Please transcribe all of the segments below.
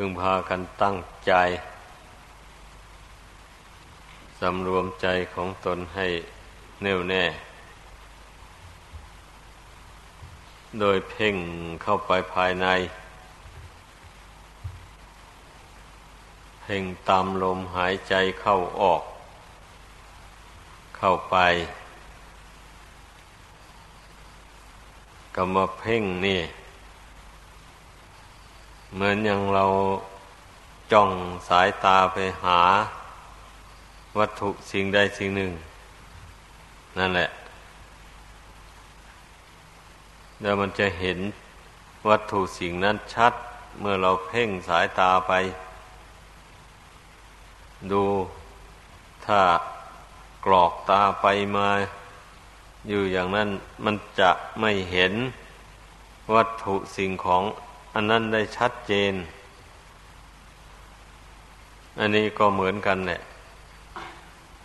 พึงพากันตั้งใจสำรวมใจของตนให้แน่วแน่ โดยเพ่งเข้าไปภายใน เพ่งตามลมหายใจเข้าออก เข้าไปก็มเพ่งนี่ เหมือนอย่างเราจ้องสายตาไปหา วัตถุสิ่งใดสิ่งหนึ่ง นั่นแหละ แล้วมันจะเห็นวัตถุสิ่งนั้นชัด เมื่อเราเพ่งสายตาไป ดูถ้ากรอกตาไปมา อยู่อย่างนั้นมันจะไม่เห็นวัตถุสิ่งของ อันนั้นได้ชัดเจน อันนี้ก็เหมือนกันแหละ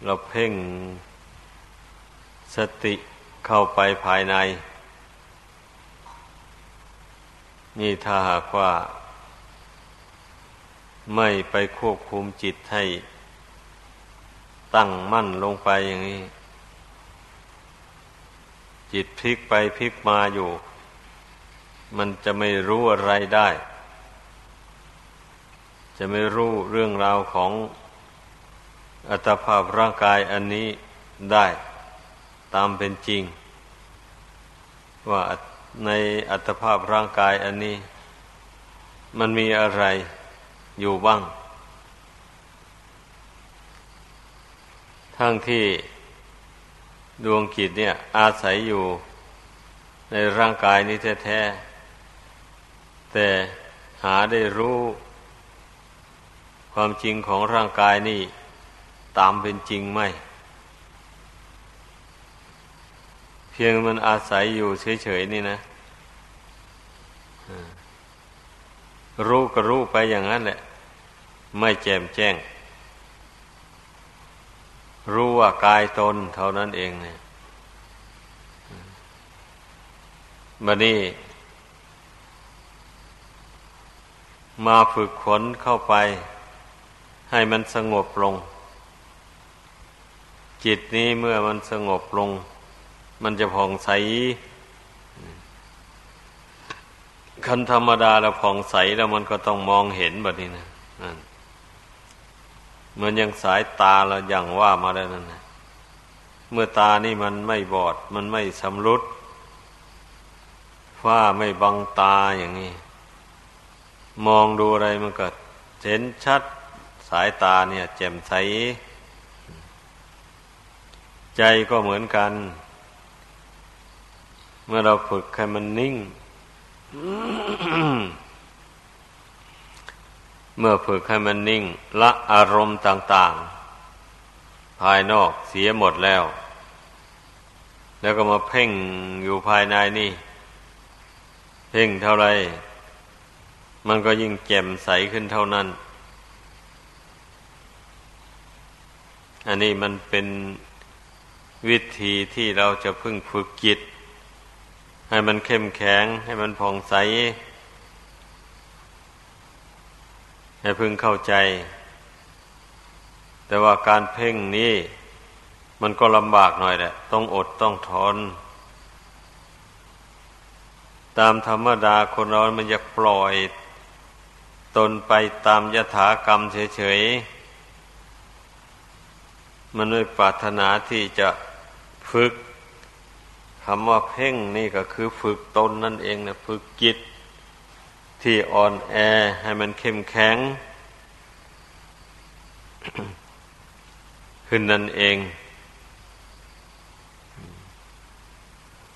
เราเพ่งสติเข้าไปภายใน นี่ถ้าหากว่า ไม่ไปควบคุมจิตให้ ตั้งมั่นลงไปอย่างนี้ จิตพลิกไปพลิกมาอยู่ มันจะไม่รู้อะไรได้ จะไม่รู้เรื่องราวของอัตภาพร่างกายอันนี้ได้ตามเป็นจริง ว่าในอัตภาพร่างกายอันนี้ มันมีอะไรอยู่บ้าง ทั้งที่ดวงกิจเนี่ยอาศัยอยู่ในร่างกายนี้แท้ๆ แต่หาได้รู้ ความจริงของร่างกายนี่ ตามเป็นจริงไหม เพียงมันอาศัยอยู่เฉยๆนี่นะรู้ก็รู้ไปอย่างนั้นแหละ ไม่แจ่มแจ้ง รู้ว่ากายตนเท่านั้นเองเนี่ยบัดนี้ มาฝึกขนเข้าไป ให้มันสงบลง จิตนี้เมื่อมันสงบลง มันจะผ่องใสคันธรรมดาแล้วผ่องใสแล้วมันก็ต้องมองเห็นแบบนี้นะเหมือนอย่างสายตาเราอย่างว่ามาแล้วนั่นนะเมื่อตานี่มันไม่บอด มันไม่สำรุดฝ้าไม่บังตาอย่างนี้ มองดูอะไรมันก็เห็นชัดสายตาเนี่ย แจ่มใส ใจก็เหมือนกัน เมื่อเราฝึกให้มันนิ่ง เมื่อฝึกให้มันนิ่ง ละอารมณ์ต่าง ๆ ภายนอกเสียหมดแล้ว แล้วก็มาเพ่งอยู่ภายในนี่ เพ่งเท่าไร มันก็ยิ่งแจ่มใสขึ้นเท่านั้น อันนี้มันเป็นวิธีที่เราจะพึ่งฝึกจิต ให้มันเข้มแข็ง ให้มันผ่องใส ให้พึ่งเข้าใจ แต่ว่าการเพ่งนี้มันก็ลำบากหน่อยแหละ ต้องอดต้องทน ตามธรรมดาคนเรามันอยากปล่อย ตนไปตามยถากรรมเฉยๆ มันไม่ปรารถนาที่จะฝึกคำว่าเพ่งนี่ก็คือฝึกตนนั่นเองนะฝึกจิต ที่อ่อนแอให้มันเข้มแข็ง ขึ้นนั่นเอง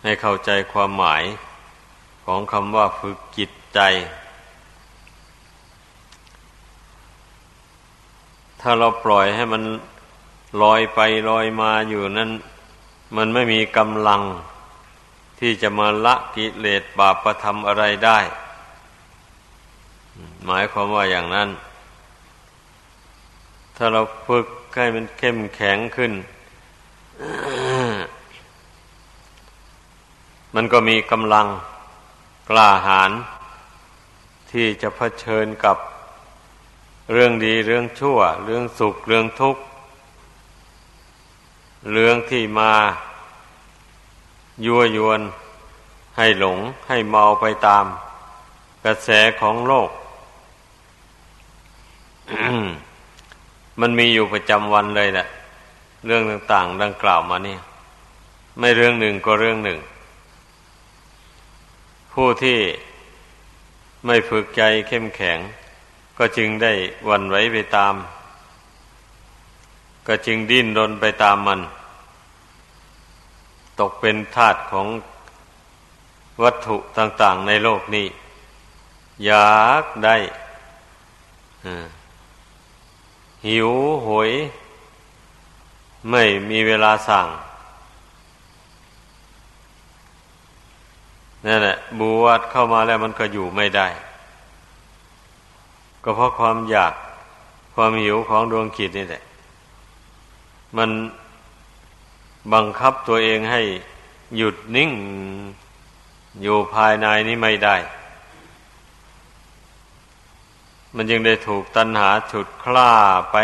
ให้เข้าใจความหมายของคำว่าฝึกจิตใจ ถ้าเราปล่อยให้มันลอยไปลอยมาอยู่นั้น มันไม่มีกำลัง ที่จะมาละกิเลสบาปประทำอะไรได้ หมายความว่าอย่างนั้น ถ้าเราฝึกให้มันเข้มแข็งขึ้น มันก็มีกำลังกล้าหาญที่จะเผชิญกับ เรื่องดีเรื่องชั่ว เรื่องสุขเรื่องทุกข์ เรื่องที่มายั่วยวน ให้หลงให้เมาไปตาม กระแสของโลก มันมีอยู่ประจำวันเลยแหละ เรื่องต่าง ๆ ดังกล่าวมาเนี่ย ไม่เรื่องหนึ่งก็เรื่องหนึ่ง ผู้ที่ไม่ฝึกใจเข้มแข็ง ก็จึงได้วันไว้ไปตาม ก็จึงดิ้นรนไปตามมัน ตกเป็นทาสของวัตถุต่าง ๆ ในโลกนี้ อยากได้หิวโหวยไม่มีเวลาสั่งนั่นแหละบวชเข้ามาแล้วมันก็อยู่ไม่ได้ ก็เพราะความอยากความหิวของดวงจิตนี่แหละ มันบังคับตัวเองให้หยุดนิ่งอยู่ภายในนี้ไม่ได้ มันยังได้ถูกตัณหาฉุดคล้าไป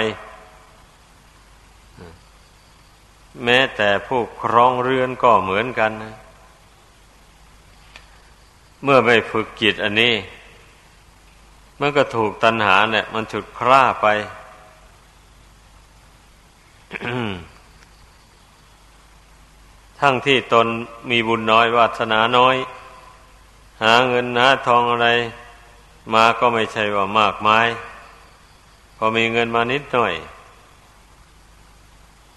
แม้แต่ผู้ครองเรือนก็เหมือนกันนะเมื่อไม่ฝึกจิตอันนี้ มันก็ถูกตัณหาเนี่ย มันฉุดคล้าไปทั้งที่ตนมีบุญน้อยวาสนาน้อย หาเงินหาทองอะไร มาก็ไม่ใช่ว่ามากมาย พอมีเงินมานิดหน่อย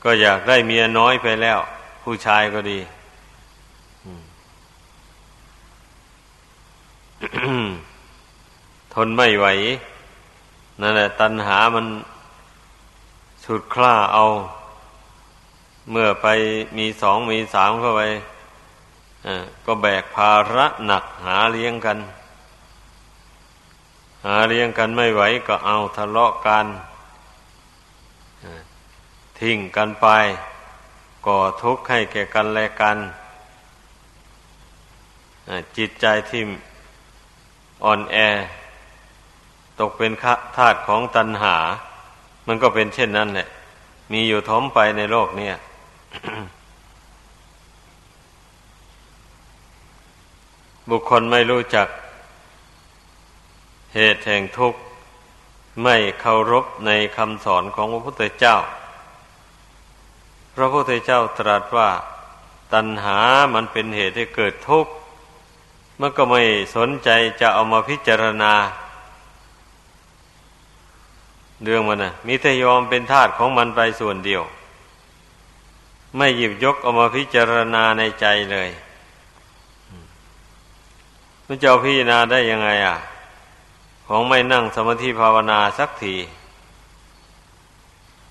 ก็อยากได้เมียน้อยไปแล้ว ผู้ชายก็ดี ทนไม่ไหว นั่นแหละ ตัณหามันสุดคล้าเอา เมื่อไปมีสองมีสามเข้าไปก็แบกภาระหนักหาเลี้ยงกัน หาเลี้ยงกันไม่ไหวก็เอาทะเลาะกันทิ้งกันไป ก่อทุกข์ให้แก่กันและกันจิตใจที่อ่อนแอ ตกเป็นธาตุของตัณหา มันก็เป็นเช่นนั้นแหละ มีอยู่ท้อมไปในโลกเนี่ย บุคคลไม่รู้จัก เหตุแห่งทุกข์ ไม่เคารพในคำสอนของพระพุทธเจ้า พระพุทธเจ้าตรัสว่าตัณหามันเป็นเหตุให้เกิดทุกข์ มันก็ไม่สนใจจะเอามาพิจารณา เรื่องมันนะมิทยอมเป็นทาสของมันไปส่วนเดียว ไม่หยิบยกเอามาพิจารณาในใจเลยมันจะพิจารณาได้ยังไงอะ ของไม่นั่งสมาธิภาวนาสักที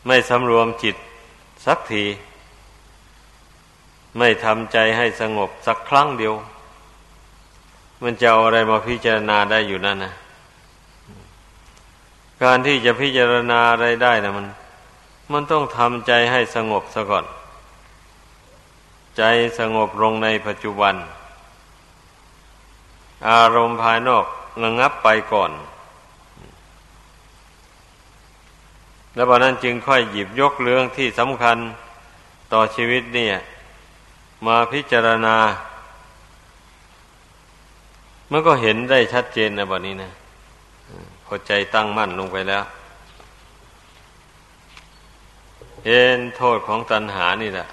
ไม่สำรวมจิตสักที ไม่ทำใจให้สงบสักครั้งเดียว มันจะเอาอะไรมาพิจารณาได้อยู่นั่นนะ การที่จะพิจารณาอะไรได้นะมัน มันต้องทำใจให้สงบซะก่อน ใจสงบลงในปัจจุบัน อารมณ์ภายนอกระงับไปก่อน แล้วตอนนั้นจึงค่อยหยิบยกเรื่องที่สำคัญต่อชีวิตเนี่ย มาพิจารณามันก็เห็นได้ชัดเจนนะบัดนี้นะ พอใจตั้งมั่นลงไปแล้วเห็นโทษของตัณหานี่แหละ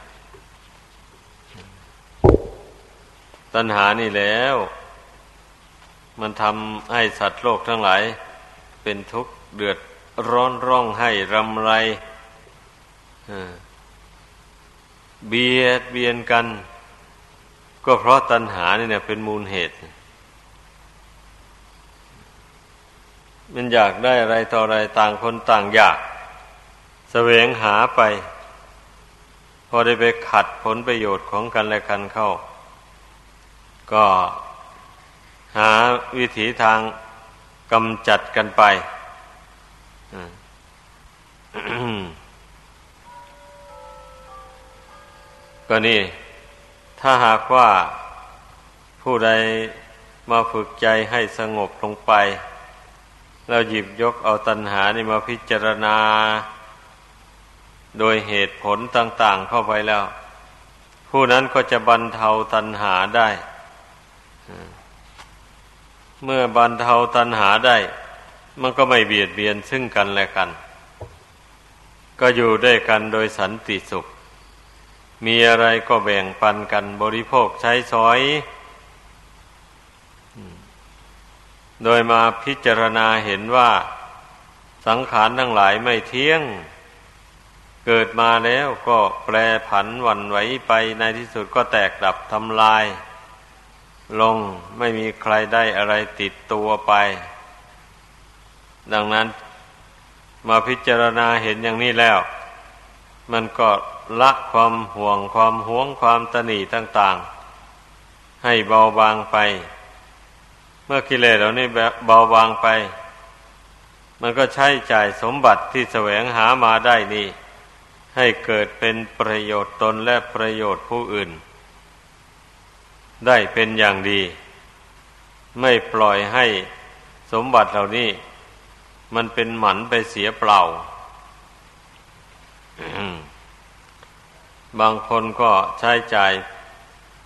ตัณหานี่แล้ว มันทำให้สัตว์โลกทั้งหลาย เป็นทุกข์เดือดร้อนร้องให้รำไรเบียดเบียนกัน ก็เพราะตัณหานี่เนี่ยเป็นมูลเหตุ มันอยากได้อะไรต่ออะไรต่างคนต่างอยากแสวงหาไป พอได้ไปขัดผลประโยชน์ของกันและกันเข้า ก็หาวิถีทางกำจัดกันไปก็นี่ ถ้าหากว่าผู้ใดมาฝึกใจให้สงบลงไป เราหยิบยกเอาตัณหานี่มาพิจารณา โดยเหตุผลต่าง ๆ เข้าไปแล้ว ผู้นั้นก็จะบรรเทาตัณหาได้ เมื่อบรรเทาตัณหาได้ มันก็ไม่เบียดเบียนซึ่งกันและกัน ก็อยู่ด้วยกันโดยสันติสุข มีอะไรก็แบ่งปันกันบริโภคใช้สอย โดยมาพิจารณาเห็นว่า สังขารทั้งหลายไม่เที่ยง เกิดมาแล้วก็แปรผันวันไหวไปในที่สุดก็แตกดับทำลาย ลงไม่มีใครได้อะไรติดตัวไป ดังนั้นมาพิจารณาเห็นอย่างนี้แล้ว มันก็ละความห่วงความหวงความตนีต่าง ๆ ให้เบาบางไป เมื่อกิเลสเหล่านี้เบาบางไป มันก็ใช้จ่ายสมบัติที่แสวงหามาได้นี่ ให้เกิดเป็นประโยชน์ตนและประโยชน์ผู้อื่น ได้เป็นอย่างดี ไม่ปล่อยให้สมบัติเหล่านี้ มันเป็นหมันไปเสียเปล่าบางคนก็ใช้จ่าย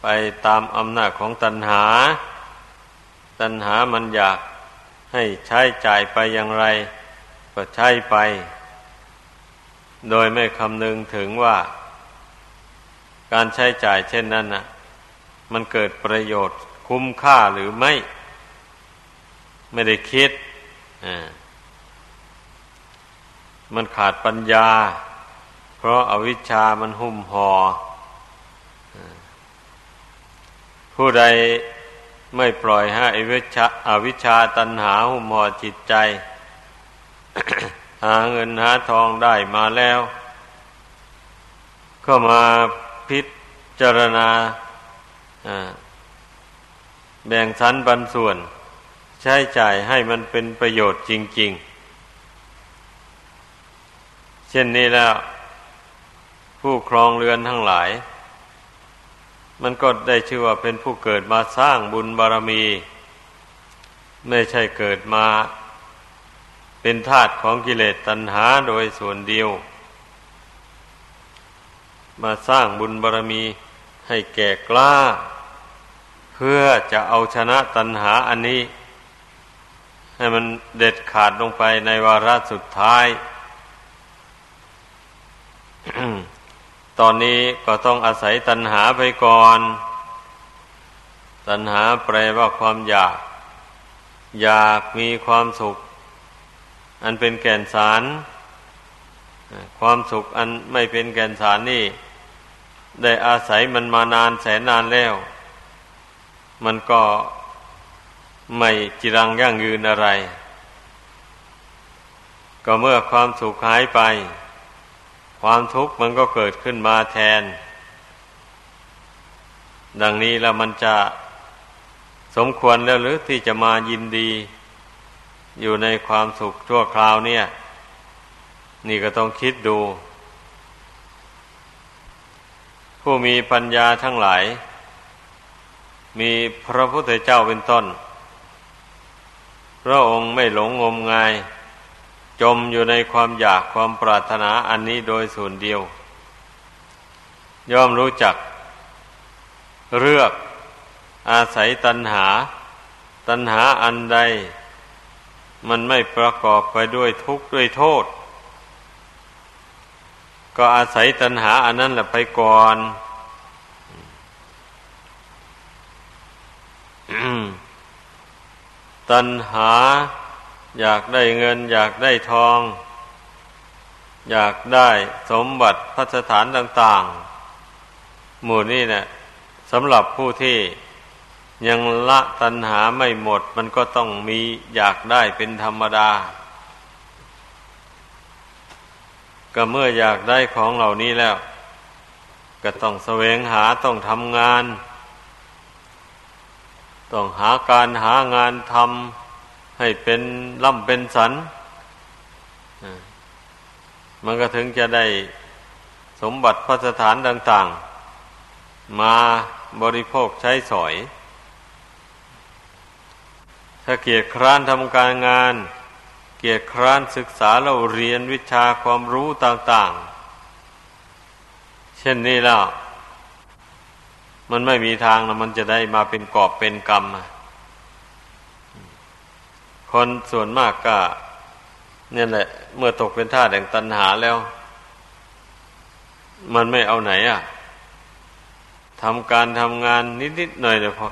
ไปตามอำนาจของตัณหา ตัณหามันอยากให้ใช้จ่ายไปอย่างไร ก็ใช้ไป โดยไม่คำนึงถึงว่า การใช้จ่ายเช่นนั้นนะมันเกิดประโยชน์คุ้มค่าหรือไม่ ไม่ได้คิดมันขาดปัญญา เพราะอาวิชชามันหุ้มหอ่อผู้ใด ไม่ปล่อยให้อวิชาอวิชาตันหาหุมห่อจิตใจ หาเงินหาทองได้มาแล้ว ก็มาพิจารณาแบ่งสันปันส่วน ใช้จ่ายให้มันเป็นประโยชน์จริง ๆ เช่นนี้แล้ว ผู้ครองเรือนทั้งหลาย มันก็ได้ชื่อว่าเป็นผู้เกิดมาสร้างบุญบารมี ไม่ใช่เกิดมาเป็นทาตของกิเลสตัณหาโดยส่วนเดียว มาสร้างบุญบารมีให้แก่กล้า เพื่อจะเอาชนะตัณหาอันนี้ ให้มันเด็ดขาดลงไปในวาระสุดท้าย ตอนนี้ก็ต้องอาศัยตัณหาไปก่อน ตัณหาแปลว่าความอยาก อยากมีความสุข อันเป็นแก่นสาร ความสุขอันไม่เป็นแก่นสารนี่ ได้อาศัยมันมานานแสนนานแล้ว มันก็ไม่จิรังยั่งยืนอะไร ก็เมื่อความสุขหายไป ความทุกข์มันก็เกิดขึ้นมาแทน ดังนี้แล้วมันจะสมควรแล้วหรือที่จะมายินดี อยู่ในความสุขชั่วคราวเนี่ย นี่ก็ต้องคิดดู ผู้มีปัญญาทั้งหลาย มีพระพุทธเจ้าเป็นต้น พระองค์ไม่หลงงมงาย จมอยู่ในความอยากความปรารถนาอันนี้โดยส่วนเดียว ย่อมรู้จักเลือกอาศัยตัณหา ตัณหาอันใด มันไม่ประกอบไปด้วยทุกข์ด้วยโทษ ก็อาศัยตัณหาอันนั้นแหละไปก่อนตัณหา อยากได้เงิน อยากได้ทอง อยากได้สมบัติพัสถานต่าง ๆ หมู่นี้เนะี่ยสำหรับผู้ที่ยังละตัณหาไม่หมด มันก็ต้องมีอยากได้เป็นธรรมดา ก็เมื่ออยากได้ของเหล่านี้แล้ว ก็ต้องแสวงหาต้องทำงาน ต้องหาการหางานทำ ให้เป็นล่ำเป็นสันมันก็ถึงจะได้สมบัติพระสถานต่าง ๆ มาบริโภคใช้สอย ถ้าเกียรคร้านทำการงาน เกียจคร้านศึกษาเราเรียนวิชาความรู้ต่าง ๆ เช่นนี้แล้ว มันไม่มีทางนะมันจะได้มาเป็นกอบเป็นกรรม คนส่วนมากก็เนี่ยแหละ เมื่อตกเป็นท่าแห่งตัณหาแล้ว มันไม่เอาไหนอะทำการทำงานนิดๆหน่อยๆพอ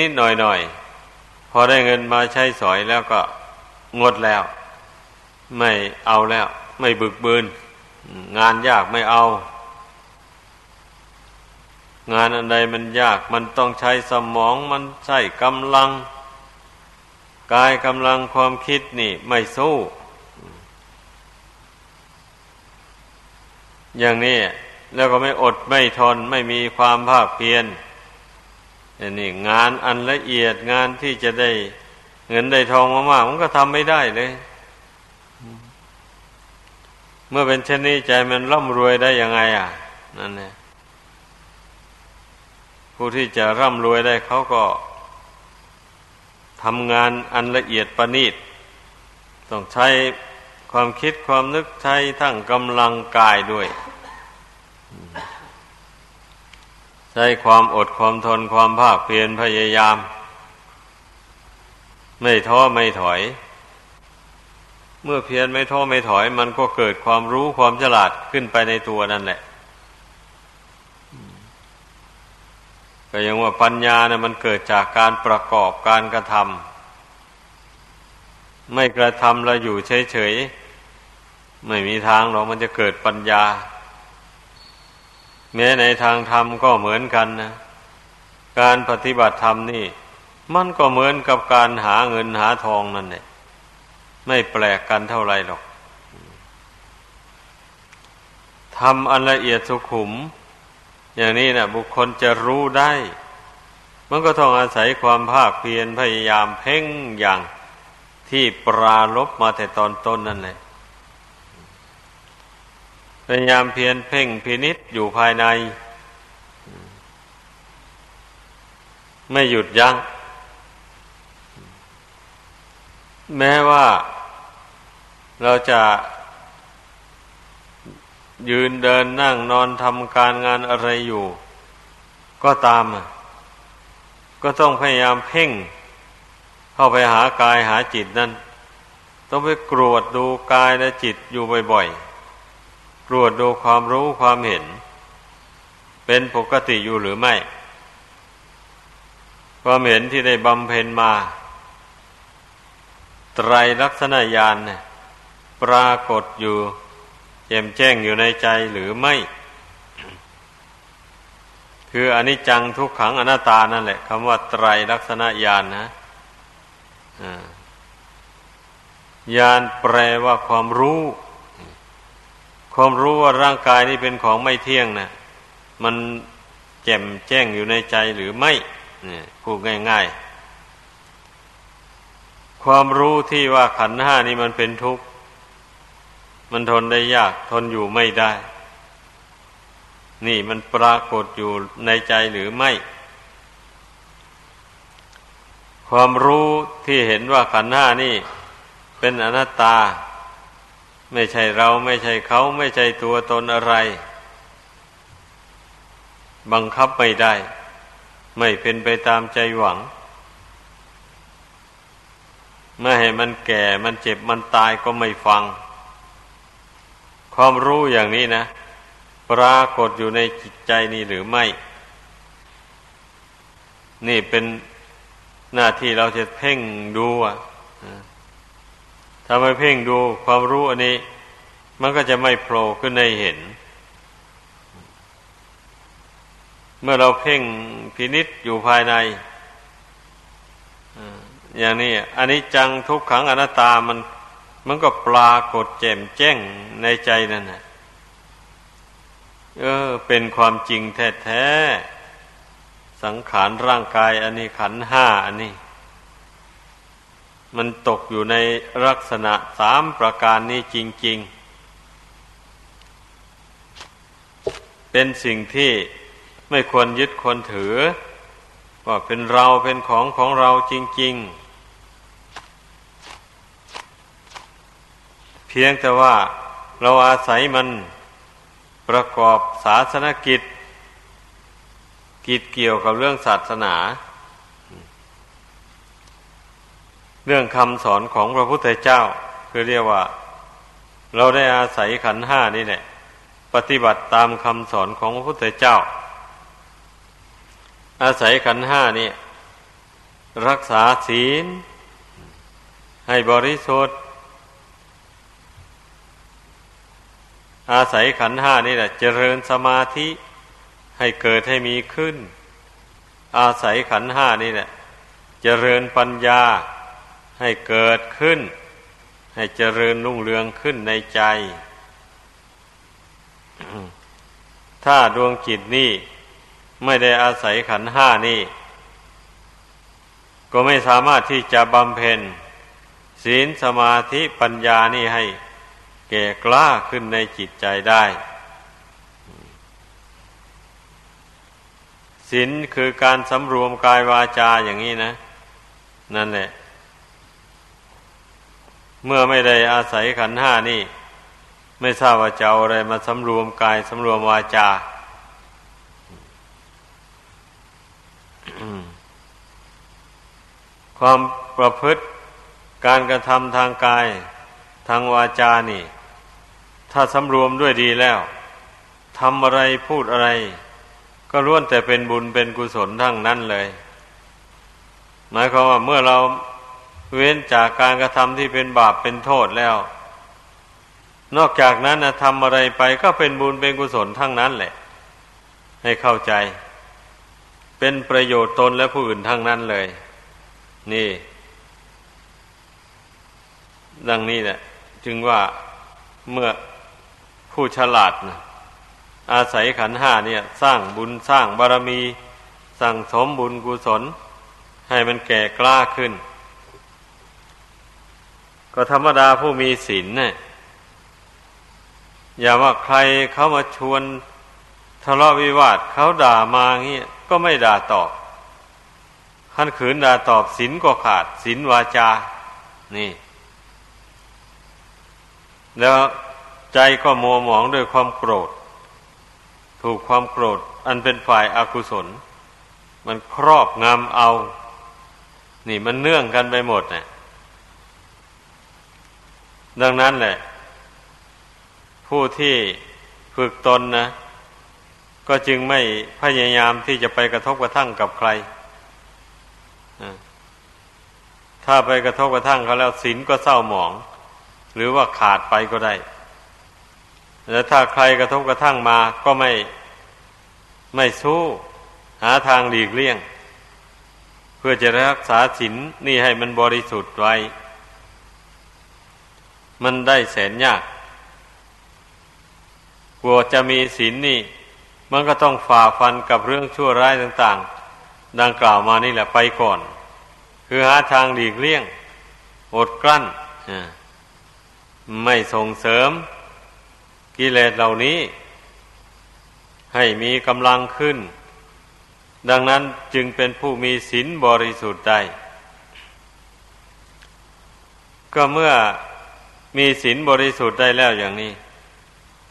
นิดๆหน่อยๆพอได้เงินมาใช้สอยแล้วก็งดแล้ว ไม่เอาแล้ว ไม่บึกบืนงานยากไม่เอา งานอันใดมันยาก มันต้องใช้สมองมันใช้กำลัง กายกำลังความคิดนี่ไม่สู้ อย่างนี้แล้วก็ไม่อดไม่ทนไม่มีความภาคเพียรอันนี้งานอันละเอียดงานที่จะได้เงินได้ทองมากๆมันก็ทำไม่ได้เลย เมื่อเป็นเช่นนี้ใจมันร่ำรวยได้ยังไง อะ นั่นแหละผู้ที่จะร่ำรวยได้เขาก็ ทำงานอันละเอียดประณีต ต้องใช้ความคิดความนึกใช้ทั้งกำลังกายด้วย ใช้ความอดความทนความภาคเพียรพยายาม ไม่ท้อไม่ถอย เมื่อเพียรไม่ท้อไม่ถอย มันก็เกิดความรู้ความฉลาดขึ้นไปในตัวนั่นแหละ ก็ยังว่าปัญญาเนี่ยมันเกิดจากการประกอบการกระทำไม่กระทำแล้วอยู่เฉยๆไม่มีทางหรอกมันจะเกิดปัญญา แม้ในทางธรรมก็เหมือนกันนะการปฏิบัติธรรมนี่ มันก็เหมือนกับการหาเงินหาทองนั่นแหละไม่แปลกกันเท่าไรหรอกทำอันละเอียดสุขุม อย่างนี้นะบุคคลจะรู้ได้ มันก็ต้องอาศัยความภาคเพียรพยายามเพ่งอย่างที่ปราลบมาแต่ตอนต้นนั่นแหละพยายามเพียรเพ่งพินิษอยู่ภายใน ไม่หยุดยัง้งแม้ว่าเราจะ ยืนเดินนั่งนอนทำการงานอะไรอยู่ ก็ตาม ก็ต้องพยายามเพ่ง เข้าไปหากายหาจิตนั่น ต้องไปกรวดดูกายและจิตอยู่บ่อยๆ กรวดดูความรู้ความเห็น เป็นปกติอยู่หรือไม่ ความเห็นที่ได้บำเพ็ญมา ไตรลักษณญาณเนี่ยปรากฏอยู่ แจ่มแจ้งอยู่ในใจหรือไม่ คืออนิจจังทุกขังอนัตตานั่นแหละคำว่าไตรลักษณะญาณนนะญาณแปลว่าความรู้ ความรู้ว่าร่างกายนี้เป็นของไม่เที่ยงนะมันแจ่มแจ้งอยู่ในใจหรือไม่เนี่ยพูดง่ายๆ ความรู้ที่ว่าขันห้านี้มันเป็นทุกข์ มันทนได้ยากทนอยู่ไม่ได้ นี่มันปรากฏอยู่ในใจหรือไม่ ความรู้ที่เห็นว่าขันห้านี่ เป็นอนัตตา ไม่ใช่เราไม่ใช่เขาไม่ใช่ตัวตนอะไร บังคับไม่ได้ ไม่เป็นไปตามใจหวังเมื่อให้มันแก่มันเจ็บมันตายก็ไม่ฟัง ความรู้อย่างนี้นะ ปรากฏอยู่ในจิตใจนี้หรือไม่ นี่เป็นหน้าที่เราจะเพ่งดูอะถ้าไม่เพ่งดูความรู้อันนี้ มันก็จะไม่โผล่ขึ้นในเห็น เมื่อเราเพ่งพินิษอยู่ภายในอย่างนี้อันนี้จังทุกขังอนัตตามัน มันก็ปรากฏแจ่มแจ้งในใจนั่นนะเออ เป็นความจริงแท้ๆ สังขารร่างกายอันนี้ขันห้าอันนี้ มันตกอยู่ในลักษณะสามประการนี้จริง ๆ เป็นสิ่งที่ไม่ควรยึดควรถือ ว่าเป็นเราเป็นของของเราจริง ๆ พียงแต่ว่าเราอาศัยมันประกอบศาสนกิจ กิจเกี่ยวกับเรื่องศาสนา เรื่องคำสอนของพระพุทธเจ้า คือเรียกว่า เราได้อาศัยขันห้านี่แหละ ปฏิบัติตามคำสอนของพระพุทธเจ้า อาศัยขันห้านี่ รักษาศีล ให้บริสุทธิ์ อาศัยขันห้านี่แหละเจริญสมาธิให้เกิดให้มีขึ้น อาศัยขันห้านี่แหละเจริญปัญญาให้เกิดขึ้น ให้เจริญรุ่งเรืองขึ้นในใจ ถ้าดวงจิตนี่ไม่ได้อาศัยขันห้านี่ ก็ไม่สามารถที่จะบำเพ็ญศีลสมาธิปัญญานี่ให้ ก่กล้าขึ้นในจิตใจได้ศีลคือการสำรวมกายวาจาอย่างนี้นะ นั่นแหละ เมื่อไม่ได้อาศัยขันห้านี่ ไม่ทราบว่าจะเอาอะไรมาสำรวมกายสำรวมวาจาความประพฤติการกระทำทางกาย ทางวาจานี่ ถ้าสำรวมด้วยดีแล้วทำอะไรพูดอะไร ก็ล้วนแต่เป็นบุญเป็นกุศลทั้งนั้นเลย หมายความว่าเมื่อเราเว้นจากการกระทำที่เป็นบาปเป็นโทษแล้ว นอกจากนั้นนะทำอะไรไปก็เป็นบุญเป็นกุศลทั้งนั้นแหละ ให้เข้าใจ เป็นประโยชน์ตนและผู้อื่นทั้งนั้นเลย นี่ ดังนี้แหละจึงว่าเมื่อ ผู้ฉลาดนะอาศัยขันห้าเนี่ย สร้างบุญสร้างบารมี สั่งสมบุญกุศล ให้มันแก่กล้าขึ้น ก็ธรรมดาผู้มีศีลเนี่ยอย่าว่าใครเขามาชวนทะเลาะวิวาทเขาด่ามาเงี้ยก็ไม่ด่าตอบขันขืนด่าตอบศีลก็ขาดศีลวาจา นี่ แล้ว ใจก็มัวหมองด้วยความโกรธ ถูกความโกรธ อันเป็นฝ่ายอากุศล มันครอบงำเอา นี่มันเนื่องกันไปหมดเนี่ยดังนั้นแหละ ผู้ที่ฝึกตนนะ ก็จึงไม่พยายามที่จะไปกระทบกระทั่งกับใคร ถ้าไปกระทบกระทั่งเขาแล้วศีลก็เศร้าหมอง หรือว่าขาดไปก็ได้ แล้วถ้าใครกระทบกระทั่งมาก็ไม่ไม่สู้ หาทางหลีกเลี่ยง เพื่อจะรักษาศีลนี่ให้มันบริสุทธิ์ไว้ มันได้แสนยากกลัวจะมีศีลนนี่ มันก็ต้องฝ่าฟันกับเรื่องชั่วร้ายต่างๆ ดังกล่าวมานี่แหละไปก่อน คือหาทางหลีกเลี่ยง อดกลั้นไม่ส่งเสริม กิเลสเหล่านี้ ให้มีกำลังขึ้น ดังนั้นจึงเป็นผู้มีศีลบริสุทธิ์ได้ ก็เมื่อมีศีลบริสุทธิ์ได้แล้วอย่างนี้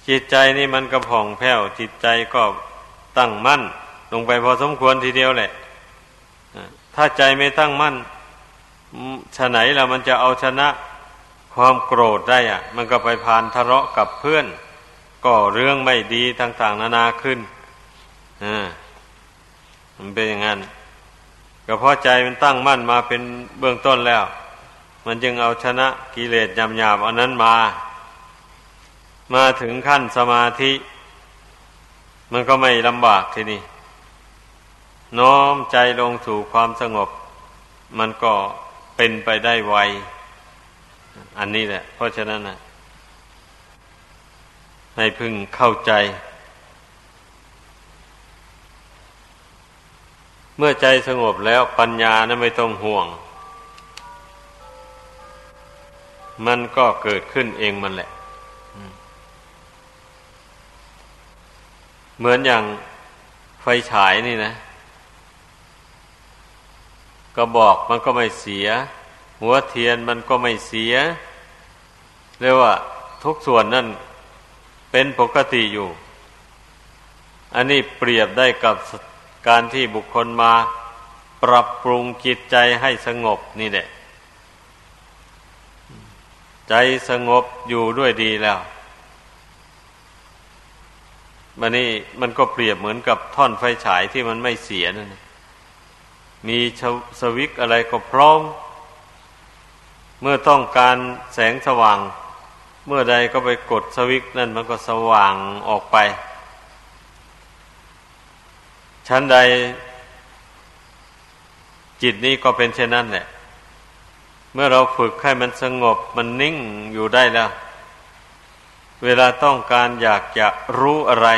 จิตใจนี่มันกระผ่องแผ้ว จิตใจก็ตั้งมั่น ลงไปพอสมควรทีเดียวแหละ ถ้าใจไม่ตั้งมั่นฉะไหนแล้วมันจะเอาชนะความโกรธได้อะมันก็ไปพานทะเลาะกับเพื่อน ก็เรื่องไม่ดีต่าง ๆ นานาขึ้นอ่ามันเป็นอย่างนั้นก็เพราะใจมันตั้งมั่นมาเป็นเบื้องต้นแล้ว มันจึงเอาชนะกิเลสหยาบอันนั้นมา มาถึงขั้นสมาธิ มันก็ไม่ลำบากทีนี้น้อมใจลงสู่ความสงบ มันก็เป็นไปได้ไว อันนี้แหละ เพราะฉะนั้นนะ ให้พึงเข้าใจ เมื่อใจสงบแล้วปัญญานะไม่ต้องห่วง มันก็เกิดขึ้นเองมันแหละ เหมือนอย่างไฟฉายนี่นะ ก็บอกมันก็ไม่เสีย หัวเทียนมันก็ไม่เสีย เรียกว่าทุกส่วนนั่น เป็นปกติอยู่ อันนี้เปรียบได้กับการที่บุคคลมาปรับปรุงจิตใจให้สงบนี่แหละ ใจสงบอยู่ด้วยดีแล้วมันนี่มันก็เปรียบเหมือนกับท่อนไฟฉายที่มันไม่เสียนั่นมีสวิกอะไรก็พร้อม เมื่อต้องการแสงสว่าง เมื่อใดก็ไปกดสวิกนั่นมันก็สว่างออกไป ชั้นใดจิตนี้ก็เป็นเช่นนั้นแหละ เมื่อเราฝึกให้มันสงบมันนิ่งอยู่ได้แล้ว เวลาต้องการอยากจะรู้อะไร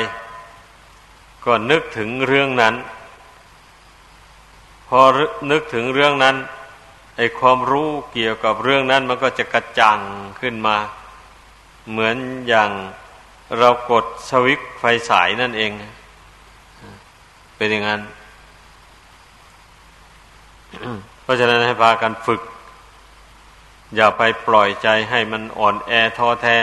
ก็นึกถึงเรื่องนั้น พอนึกถึงเรื่องนั้นไอความรู้เกี่ยวกับเรื่องนั้นมันก็จะกระจ่างขึ้นมา เหมือนอย่างเรากดสวิตไฟสายนั่นเอง เป็นอย่างนั้น เพราะฉะนั้นให้พากันฝึก อย่าไปปล่อยใจให้มันอ่อนแอท้อแท้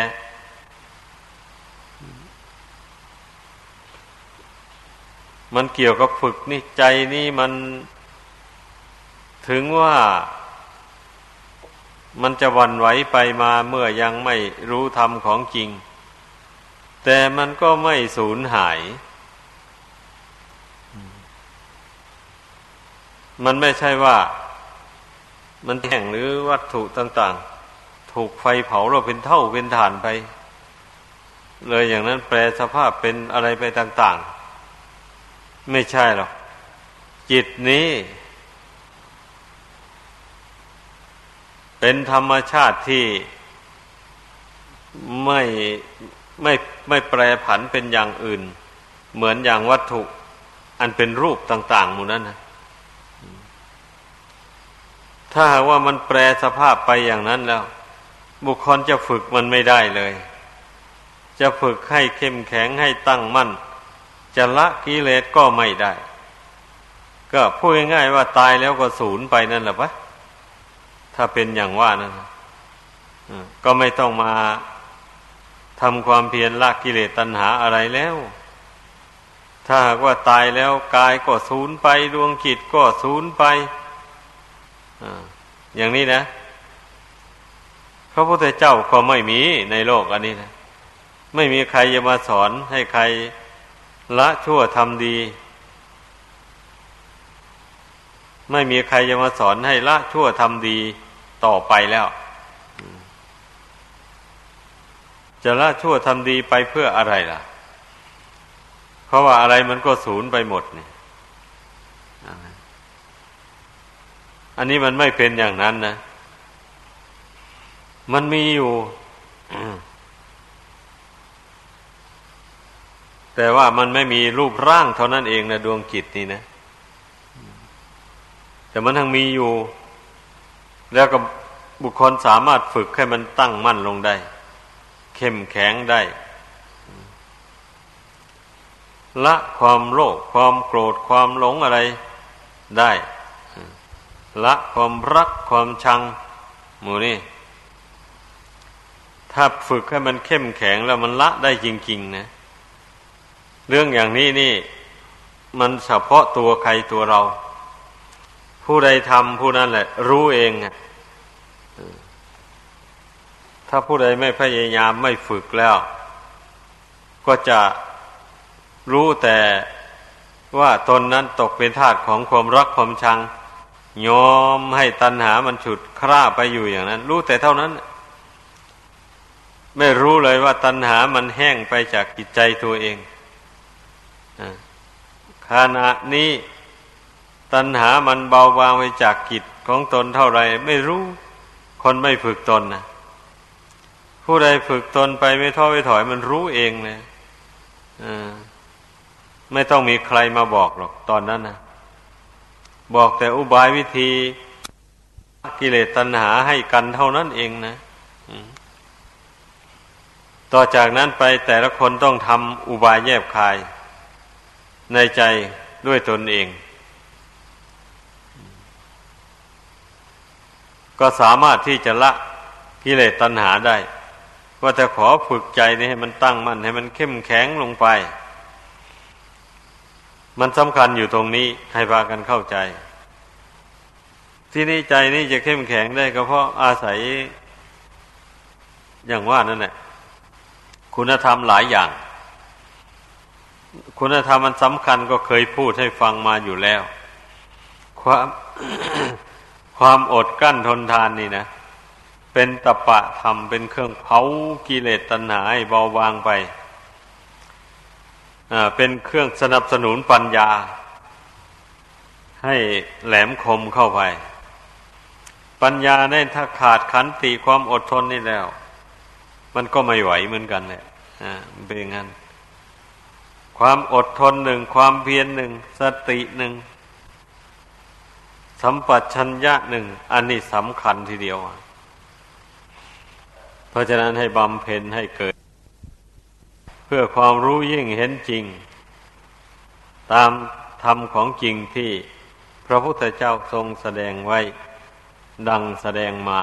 มันเกี่ยวกับฝึกนี่ใจนี่มันถึงว่า มันจะวันไหวไปมาเมื่อยังไม่รู้ธรรมของจริง แต่มันก็ไม่สูญหาย มันไม่ใช่ว่า มันแห่งหรือวัตถุต่าง ๆ ถูกไฟเผาเราเป็นเท่าเป็นฐานไป เลยอย่างนั้นแปลสภาพเป็นอะไรไปต่าง ๆ ไม่ใช่หรอกจิตนี้ เป็นธรรมชาติที่ไม่ไม่ไม่แปรผันเป็นอย่างอื่น เหมือนอย่างวัตถุอันเป็นรูปต่าง ๆ หมู่นั้นนะถ้าหากว่ามันแปรสภาพไปอย่างนั้นแล้ว บุคคลจะฝึกมันไม่ได้เลย จะฝึกให้เข้มแข็งให้ตั้งมั่น จะละกิเลสก็ไม่ได้ ก็พูดง่ายๆว่าตายแล้วก็สูญไปนั่นแหละปะ ถ้าเป็นอย่างว่านั่นก็ไม่ต้องมาทำความเพียรละกิเลสตัณหาอะไรแล้ว ถ้าหากว่าตายแล้วกายก็สูญไปดวงจิตก็สูญไปอย่างนี้นะพระพุทธเจ้าก็ไม่มีในโลกอันนี้นะ ไม่มีใครจะมาสอนให้ใครละชั่วทำดี ไม่มีใครจะมาสอนให้ละชั่วทำดีต่อไปแล้ว จะละชั่วทำดีไปเพื่ออะไรล่ะ เพราะว่าอะไรมันก็สูญไปหมดนี่อันนี้มันไม่เป็นอย่างนั้นนะ มันมีอยู่แต่ว่ามันไม่มีรูปร่างเท่านั้นเองนะดวงจิตนี่นะ แต่มันทั้งมีอยู่ แล้วก็บุคคลสามารถฝึกให้มันตั้งมั่นลงได้ เข้มแข็งได้ ละความโลภความโกรธความหลงอะไรได้ ละความรักความชังหมูนี่ถ้าฝึกให้มันเข้มแข็งแล้วมันละได้จริง ๆ นะ เรื่องอย่างนี้นี่ มันเฉพาะตัวใครตัวเรา ผู้ใดทำผู้นั้นแหละ รู้เองถ้าผู้ใดไม่พยายามไม่ฝึกแล้ว ก็จะรู้แต่ว่าตนนั้นตกเป็นทาสของความรักความชังยอมให้ตัณหามันฉุดคร่าไปอยู่อย่างนั้น รู้แต่เท่านั้น ไม่รู้เลยว่าตัณหามันแห้งไปจากจิตใจตัวเองขณะนี้ ตัณหามันเบาบางไปจากกิจของตนเท่าไรไม่รู้คนไม่ฝึกตนนะผู้ใดฝึกตนไปไม่ท้อไม่ถอยมันรู้เองเลยไม่ต้องมีใครมาบอกหรอกตอนนั้นนะบอกแต่อุบายวิธีกิเลสตัณหาให้กันเท่านั้นเองนะต่อจากนั้นไปแต่ละคนต้องทำอุบายแยบคาย ในใจด้วยตนเอง ก็สามารถที่จะละกิเลสตัณหาได้ว่าจะขอฝึกใจนี่ให้มันตั้งมั่นให้มันเข้มแข็งลงไป มันสำคัญอยู่ตรงนี้ให้พากันเข้าใจ ที่นี่ใจนี่จะเข้มแข็งได้ก็เพราะอาศัย อย่างว่านั่นแหละคุณธรรมหลายอย่าง คุณธรรมมันสำคัญก็เคยพูดให้ฟังมาอยู่แล้ว ความ ความอดกั้นทนทานนี่นะ เป็นตะปะธรรมเป็นเครื่องเผากิเลสตัณหาให้เบาบางไปเป็นเครื่องสนับสนุนปัญญา ให้แหลมคมเข้าไป ปัญญาเนี่ยถ้าขาดขันติความอดทนนี่แล้ว มันก็ไม่ไหวเหมือนกันแหละเป็นงั้น ความอดทนหนึ่งความเพียรหนึ่งสติหนึ่ง สัมปัชัญญะหนึ่งอันนี้สำคัญทีเดียว เพราะฉะนั้นให้บำเพ็ญให้เกิด เพื่อความรู้ยิ่งเห็นจริง ตามธรรมของจริงที่พระพุทธเจ้าทรงแสดงไว้ดังแสดงมา